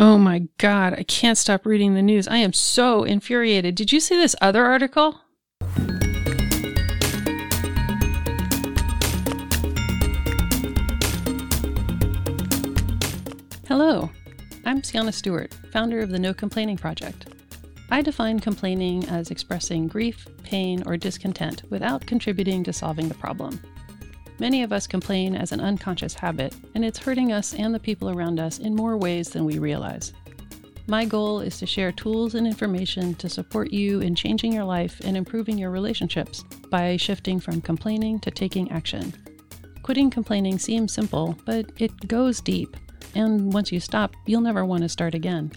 Oh my God, I can't stop reading the news. I am so infuriated. Did you see this other article? Hello, I'm Cianna Stewart, founder of the No Complaining Project. I define complaining as expressing grief, pain, or discontent without contributing to solving the problem. Many of us complain as an unconscious habit, and it's hurting us and the people around us in more ways than we realize. My goal is to share tools and information to support you in changing your life and improving your relationships by shifting from complaining to taking action. Quitting complaining seems simple, but it goes deep, and once you stop, you'll never want to start again.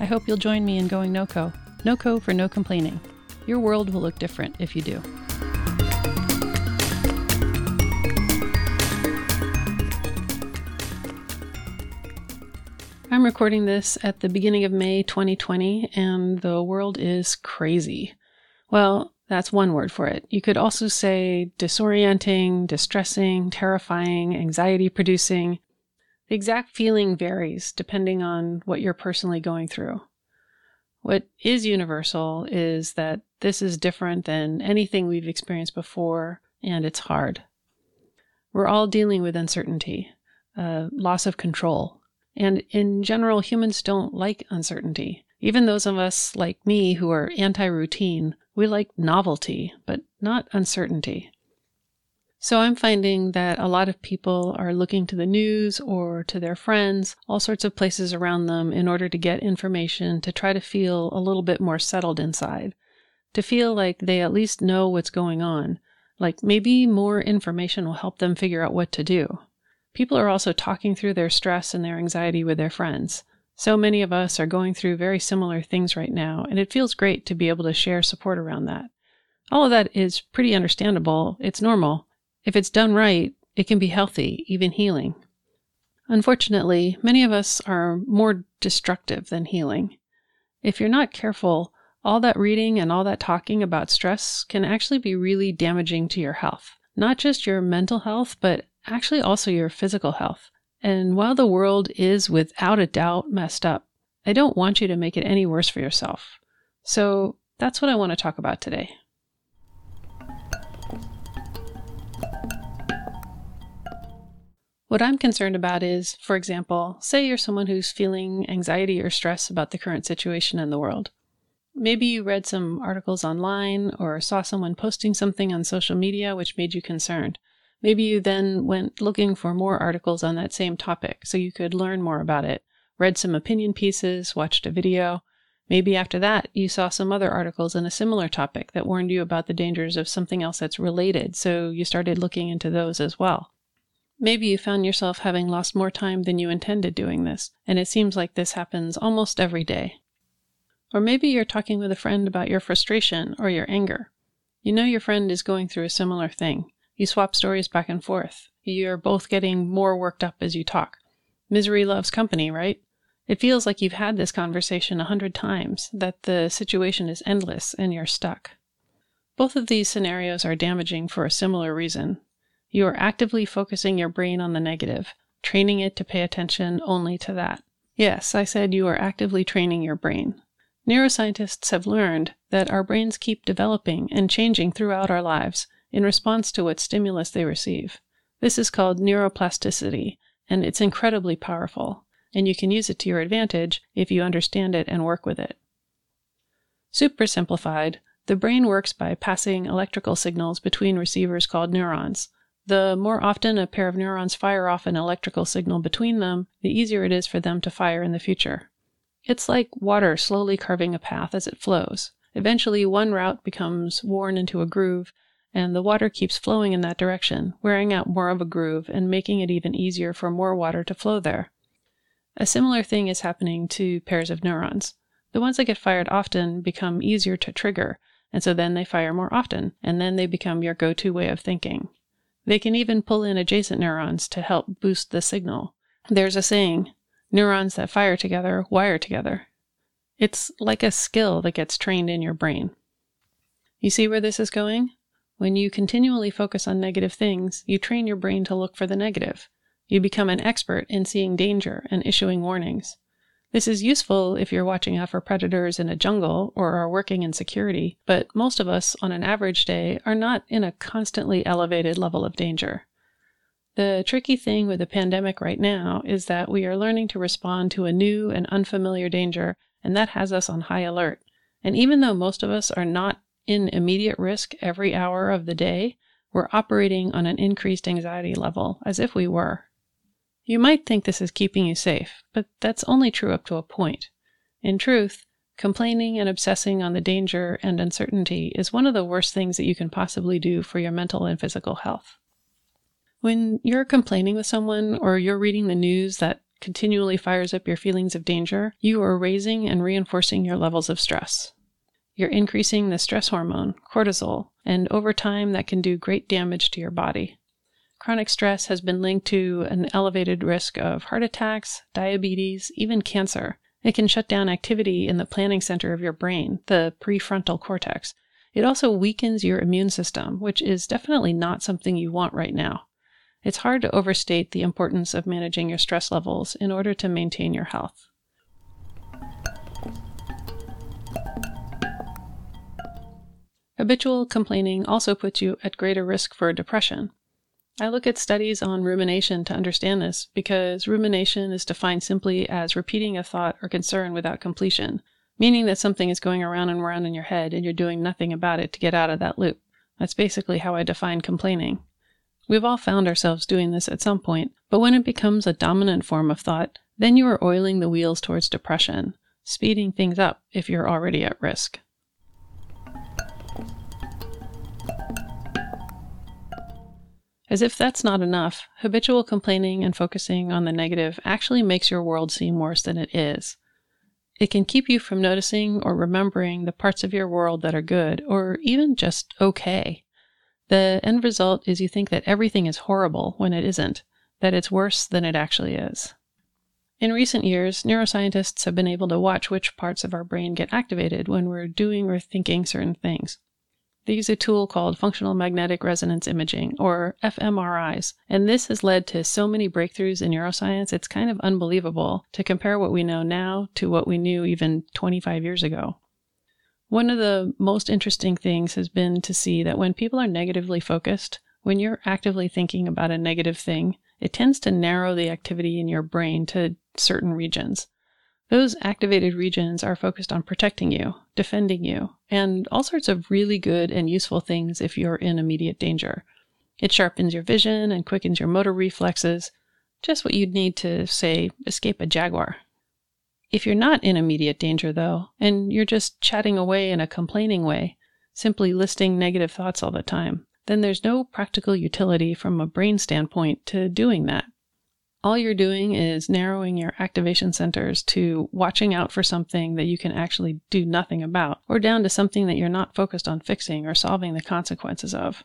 I hope you'll join me in going NoCo. NoCo for no complaining. Your world will look different if you do. I'm recording this at the beginning of May 2020, and the world is crazy. Well, that's one word for it. You could also say disorienting, distressing, terrifying, anxiety producing. The exact feeling varies depending on what you're personally going through. What is universal is that this is different than anything we've experienced before, and it's hard. We're all dealing with uncertainty, uh, loss of control, and in general, humans don't like uncertainty. Even those of us like me who are anti routine, we like novelty, but not uncertainty. So I'm finding that a lot of people are looking to the news or to their friends, all sorts of places around them, in order to get information to try to feel a little bit more settled inside, to feel like they at least know what's going on, like maybe more information will help them figure out what to do. People are also talking through their stress and their anxiety with their friends. So many of us are going through very similar things right now, and it feels great to be able to share support around that. All of that is pretty understandable. It's normal. If it's done right, it can be healthy, even healing. Unfortunately, many of us are more destructive than healing. If you're not careful, all that reading and all that talking about stress can actually be really damaging to your health. Not just your mental health, but actually also your physical health. And while the world is without a doubt messed up, I don't want you to make it any worse for yourself. So that's what I want to talk about today. What I'm concerned about is, for example, say you're someone who's feeling anxiety or stress about the current situation in the world. Maybe you read some articles online or saw someone posting something on social media which made you concerned. Maybe you then went looking for more articles on that same topic so you could learn more about it, read some opinion pieces, watched a video. Maybe after that, you saw some other articles on a similar topic that warned you about the dangers of something else that's related, so you started looking into those as well. Maybe you found yourself having lost more time than you intended doing this, and it seems like this happens almost every day. Or maybe you're talking with a friend about your frustration or your anger. You know your friend is going through a similar thing, you swap stories back and forth. You're both getting more worked up as you talk. Misery loves company, right? It feels like you've had this conversation a hundred times, that the situation is endless and you're stuck. Both of these scenarios are damaging for a similar reason. You are actively focusing your brain on the negative, training it to pay attention only to that. Yes, I said you are actively training your brain. Neuroscientists have learned that our brains keep developing and changing throughout our lives, in response to what stimulus they receive. This is called neuroplasticity, and it's incredibly powerful, and you can use it to your advantage if you understand it and work with it. Super simplified, the brain works by passing electrical signals between receivers called neurons. The more often a pair of neurons fire off an electrical signal between them, the easier it is for them to fire in the future. It's like water slowly carving a path as it flows. Eventually, one route becomes worn into a groove, and the water keeps flowing in that direction, wearing out more of a groove and making it even easier for more water to flow there. A similar thing is happening to pairs of neurons. The ones that get fired often become easier to trigger, and so then they fire more often, and then they become your go to way of thinking. They can even pull in adjacent neurons to help boost the signal. There's a saying neurons that fire together wire together. It's like a skill that gets trained in your brain. You see where this is going? When you continually focus on negative things, you train your brain to look for the negative. You become an expert in seeing danger and issuing warnings. This is useful if you're watching out for predators in a jungle or are working in security, but most of us on an average day are not in a constantly elevated level of danger. The tricky thing with the pandemic right now is that we are learning to respond to a new and unfamiliar danger, and that has us on high alert. And even though most of us are not in immediate risk every hour of the day, we're operating on an increased anxiety level, as if we were. You might think this is keeping you safe, but that's only true up to a point. In truth, complaining and obsessing on the danger and uncertainty is one of the worst things that you can possibly do for your mental and physical health. When you're complaining with someone or you're reading the news that continually fires up your feelings of danger, you are raising and reinforcing your levels of stress. You're increasing the stress hormone, cortisol, and over time that can do great damage to your body. Chronic stress has been linked to an elevated risk of heart attacks, diabetes, even cancer. It can shut down activity in the planning center of your brain, the prefrontal cortex. It also weakens your immune system, which is definitely not something you want right now. It's hard to overstate the importance of managing your stress levels in order to maintain your health. Habitual complaining also puts you at greater risk for depression. I look at studies on rumination to understand this because rumination is defined simply as repeating a thought or concern without completion, meaning that something is going around and around in your head and you're doing nothing about it to get out of that loop. That's basically how I define complaining. We've all found ourselves doing this at some point, but when it becomes a dominant form of thought, then you are oiling the wheels towards depression, speeding things up if you're already at risk. As if that's not enough, habitual complaining and focusing on the negative actually makes your world seem worse than it is. It can keep you from noticing or remembering the parts of your world that are good, or even just okay. The end result is you think that everything is horrible when it isn't, that it's worse than it actually is. In recent years, neuroscientists have been able to watch which parts of our brain get activated when we're doing or thinking certain things. They use a tool called functional magnetic resonance imaging, or fMRIs, and this has led to so many breakthroughs in neuroscience, it's kind of unbelievable to compare what we know now to what we knew even 25 years ago. One of the most interesting things has been to see that when people are negatively focused, when you're actively thinking about a negative thing, it tends to narrow the activity in your brain to certain regions. Those activated regions are focused on protecting you, defending you, and all sorts of really good and useful things if you're in immediate danger. It sharpens your vision and quickens your motor reflexes, just what you'd need to, say, escape a jaguar. If you're not in immediate danger, though, and you're just chatting away in a complaining way, simply listing negative thoughts all the time, then there's no practical utility from a brain standpoint to doing that all you're doing is narrowing your activation centers to watching out for something that you can actually do nothing about, or down to something that you're not focused on fixing or solving the consequences of.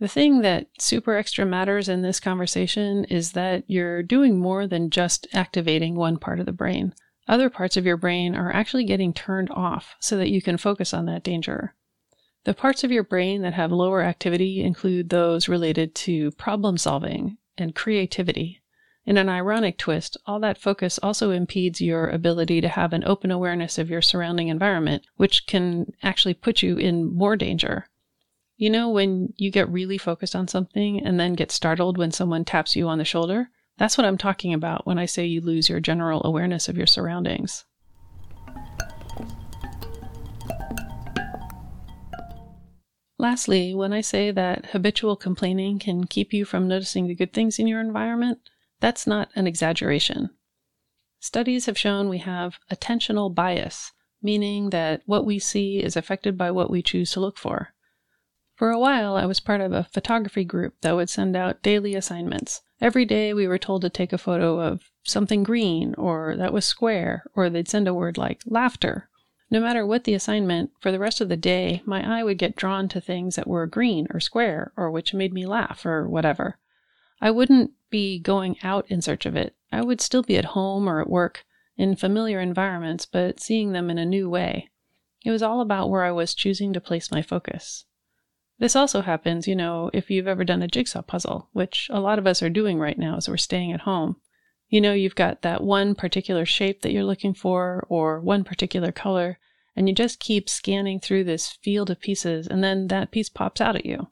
The thing that super extra matters in this conversation is that you're doing more than just activating one part of the brain. Other parts of your brain are actually getting turned off so that you can focus on that danger. The parts of your brain that have lower activity include those related to problem solving and creativity. In an ironic twist, all that focus also impedes your ability to have an open awareness of your surrounding environment, which can actually put you in more danger. You know, when you get really focused on something and then get startled when someone taps you on the shoulder? That's what I'm talking about when I say you lose your general awareness of your surroundings. Lastly, when I say that habitual complaining can keep you from noticing the good things in your environment, that's not an exaggeration. Studies have shown we have attentional bias, meaning that what we see is affected by what we choose to look for. For a while, I was part of a photography group that would send out daily assignments. Every day, we were told to take a photo of something green or that was square, or they'd send a word like laughter. No matter what the assignment, for the rest of the day, my eye would get drawn to things that were green or square or which made me laugh or whatever. I wouldn't be going out in search of it. I would still be at home or at work in familiar environments, but seeing them in a new way. It was all about where I was choosing to place my focus. This also happens, you know, if you've ever done a jigsaw puzzle, which a lot of us are doing right now as we're staying at home. You know, you've got that one particular shape that you're looking for or one particular color, and you just keep scanning through this field of pieces, and then that piece pops out at you.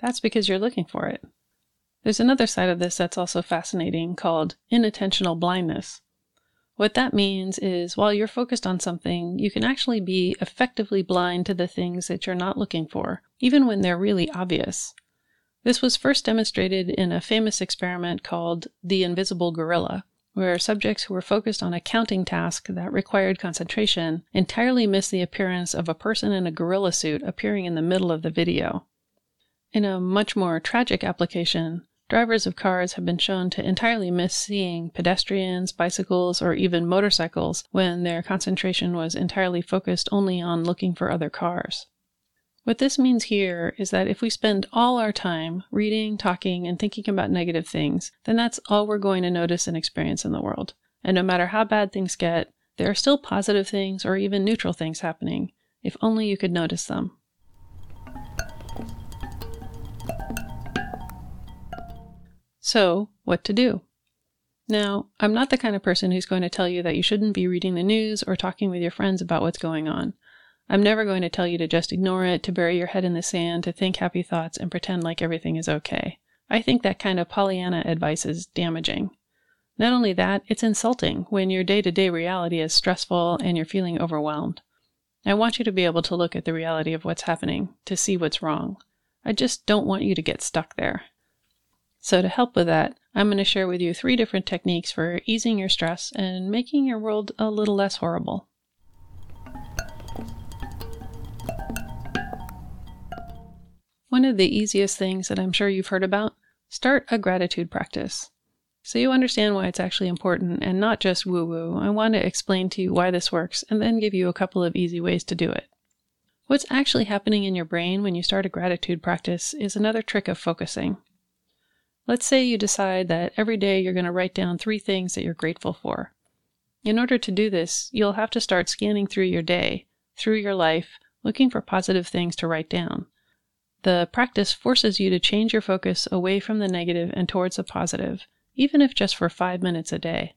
That's because you're looking for it. There's another side of this that's also fascinating called inattentional blindness. What that means is while you're focused on something, you can actually be effectively blind to the things that you're not looking for, even when they're really obvious. This was first demonstrated in a famous experiment called the invisible gorilla, where subjects who were focused on a counting task that required concentration entirely missed the appearance of a person in a gorilla suit appearing in the middle of the video. In a much more tragic application, drivers of cars have been shown to entirely miss seeing pedestrians, bicycles, or even motorcycles when their concentration was entirely focused only on looking for other cars. What this means here is that if we spend all our time reading, talking, and thinking about negative things, then that's all we're going to notice and experience in the world. And no matter how bad things get, there are still positive things or even neutral things happening, if only you could notice them. So, what to do? Now, I'm not the kind of person who's going to tell you that you shouldn't be reading the news or talking with your friends about what's going on. I'm never going to tell you to just ignore it, to bury your head in the sand, to think happy thoughts, and pretend like everything is okay. I think that kind of Pollyanna advice is damaging. Not only that, it's insulting when your day to day reality is stressful and you're feeling overwhelmed. I want you to be able to look at the reality of what's happening, to see what's wrong. I just don't want you to get stuck there. So, to help with that, I'm going to share with you three different techniques for easing your stress and making your world a little less horrible. One of the easiest things that I'm sure you've heard about start a gratitude practice. So you understand why it's actually important and not just woo woo. I want to explain to you why this works and then give you a couple of easy ways to do it. What's actually happening in your brain when you start a gratitude practice is another trick of focusing. Let's say you decide that every day you're going to write down three things that you're grateful for. In order to do this, you'll have to start scanning through your day, through your life, looking for positive things to write down. The practice forces you to change your focus away from the negative and towards the positive, even if just for five minutes a day.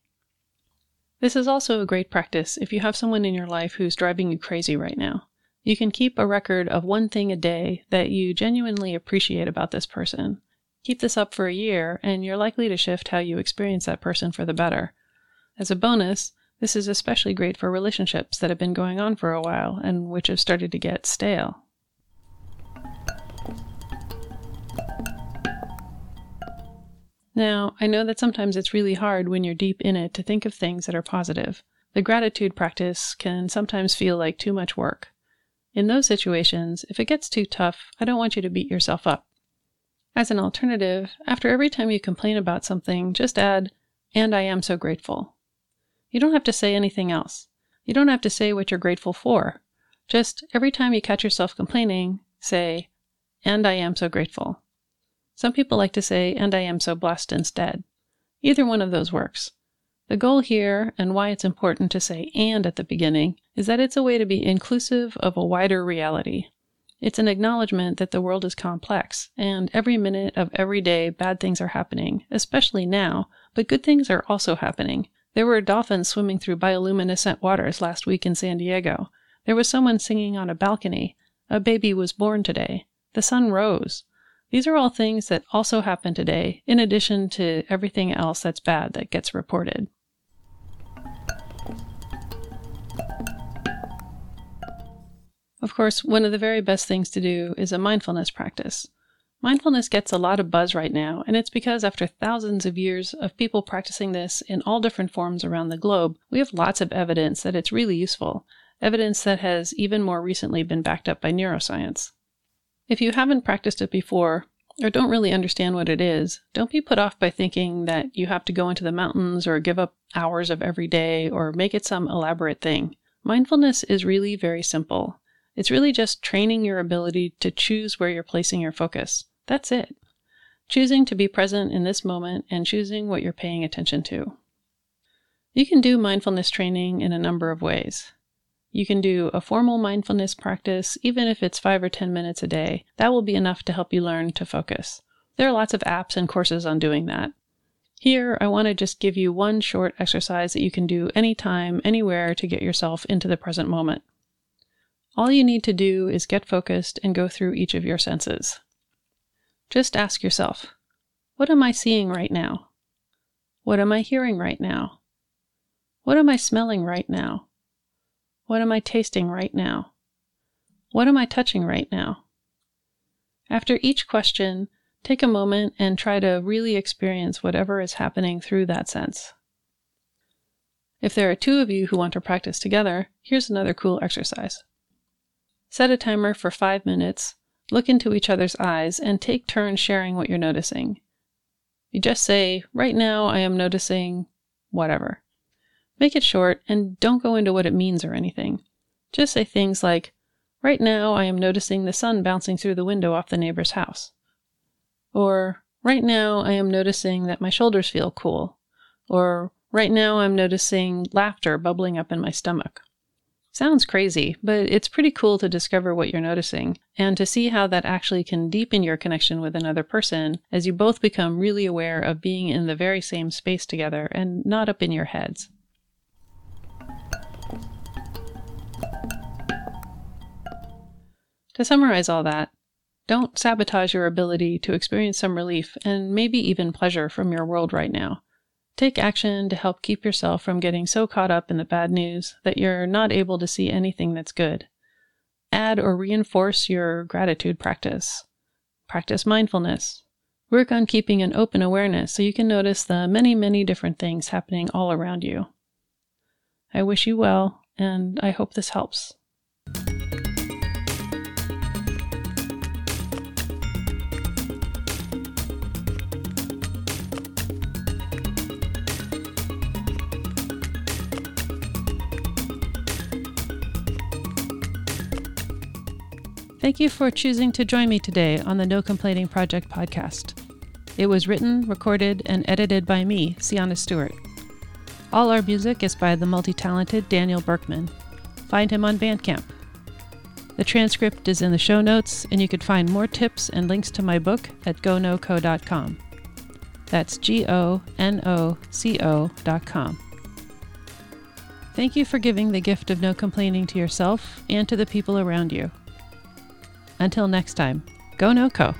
This is also a great practice if you have someone in your life who's driving you crazy right now. You can keep a record of one thing a day that you genuinely appreciate about this person. Keep this up for a year, and you're likely to shift how you experience that person for the better. As a bonus, this is especially great for relationships that have been going on for a while and which have started to get stale. Now, I know that sometimes it's really hard when you're deep in it to think of things that are positive. The gratitude practice can sometimes feel like too much work. In those situations, if it gets too tough, I don't want you to beat yourself up. As an alternative, after every time you complain about something, just add, and I am so grateful. You don't have to say anything else. You don't have to say what you're grateful for. Just every time you catch yourself complaining, say, and I am so grateful. Some people like to say, and I am so blessed instead. Either one of those works. The goal here, and why it's important to say and at the beginning, is that it's a way to be inclusive of a wider reality. It's an acknowledgement that the world is complex, and every minute of every day bad things are happening, especially now, but good things are also happening. There were dolphins swimming through bioluminescent waters last week in San Diego. There was someone singing on a balcony. A baby was born today. The sun rose. These are all things that also happen today, in addition to everything else that's bad that gets reported. Of course, one of the very best things to do is a mindfulness practice. Mindfulness gets a lot of buzz right now, and it's because after thousands of years of people practicing this in all different forms around the globe, we have lots of evidence that it's really useful, evidence that has even more recently been backed up by neuroscience. If you haven't practiced it before, or don't really understand what it is, don't be put off by thinking that you have to go into the mountains or give up hours of every day or make it some elaborate thing. Mindfulness is really very simple. It's really just training your ability to choose where you're placing your focus. That's it. Choosing to be present in this moment and choosing what you're paying attention to. You can do mindfulness training in a number of ways. You can do a formal mindfulness practice, even if it's five or 10 minutes a day. That will be enough to help you learn to focus. There are lots of apps and courses on doing that. Here, I want to just give you one short exercise that you can do anytime, anywhere to get yourself into the present moment. All you need to do is get focused and go through each of your senses. Just ask yourself what am I seeing right now? What am I hearing right now? What am I smelling right now? What am I tasting right now? What am I touching right now? After each question, take a moment and try to really experience whatever is happening through that sense. If there are two of you who want to practice together, here's another cool exercise. Set a timer for five minutes, look into each other's eyes, and take turns sharing what you're noticing. You just say, Right now I am noticing whatever. Make it short and don't go into what it means or anything. Just say things like, Right now I am noticing the sun bouncing through the window off the neighbor's house. Or, Right now I am noticing that my shoulders feel cool. Or, Right now I'm noticing laughter bubbling up in my stomach. Sounds crazy, but it's pretty cool to discover what you're noticing and to see how that actually can deepen your connection with another person as you both become really aware of being in the very same space together and not up in your heads. To summarize all that, don't sabotage your ability to experience some relief and maybe even pleasure from your world right now. Take action to help keep yourself from getting so caught up in the bad news that you're not able to see anything that's good. Add or reinforce your gratitude practice. Practice mindfulness. Work on keeping an open awareness so you can notice the many, many different things happening all around you. I wish you well, and I hope this helps. Thank you for choosing to join me today on the No Complaining Project podcast. It was written, recorded, and edited by me, Cianna Stewart. All our music is by the multi talented Daniel Berkman. Find him on Bandcamp. The transcript is in the show notes, and you can find more tips and links to my book at gonoco.com. That's G O N O C O.com. Thank you for giving the gift of no complaining to yourself and to the people around you. Until next time, go NoCo.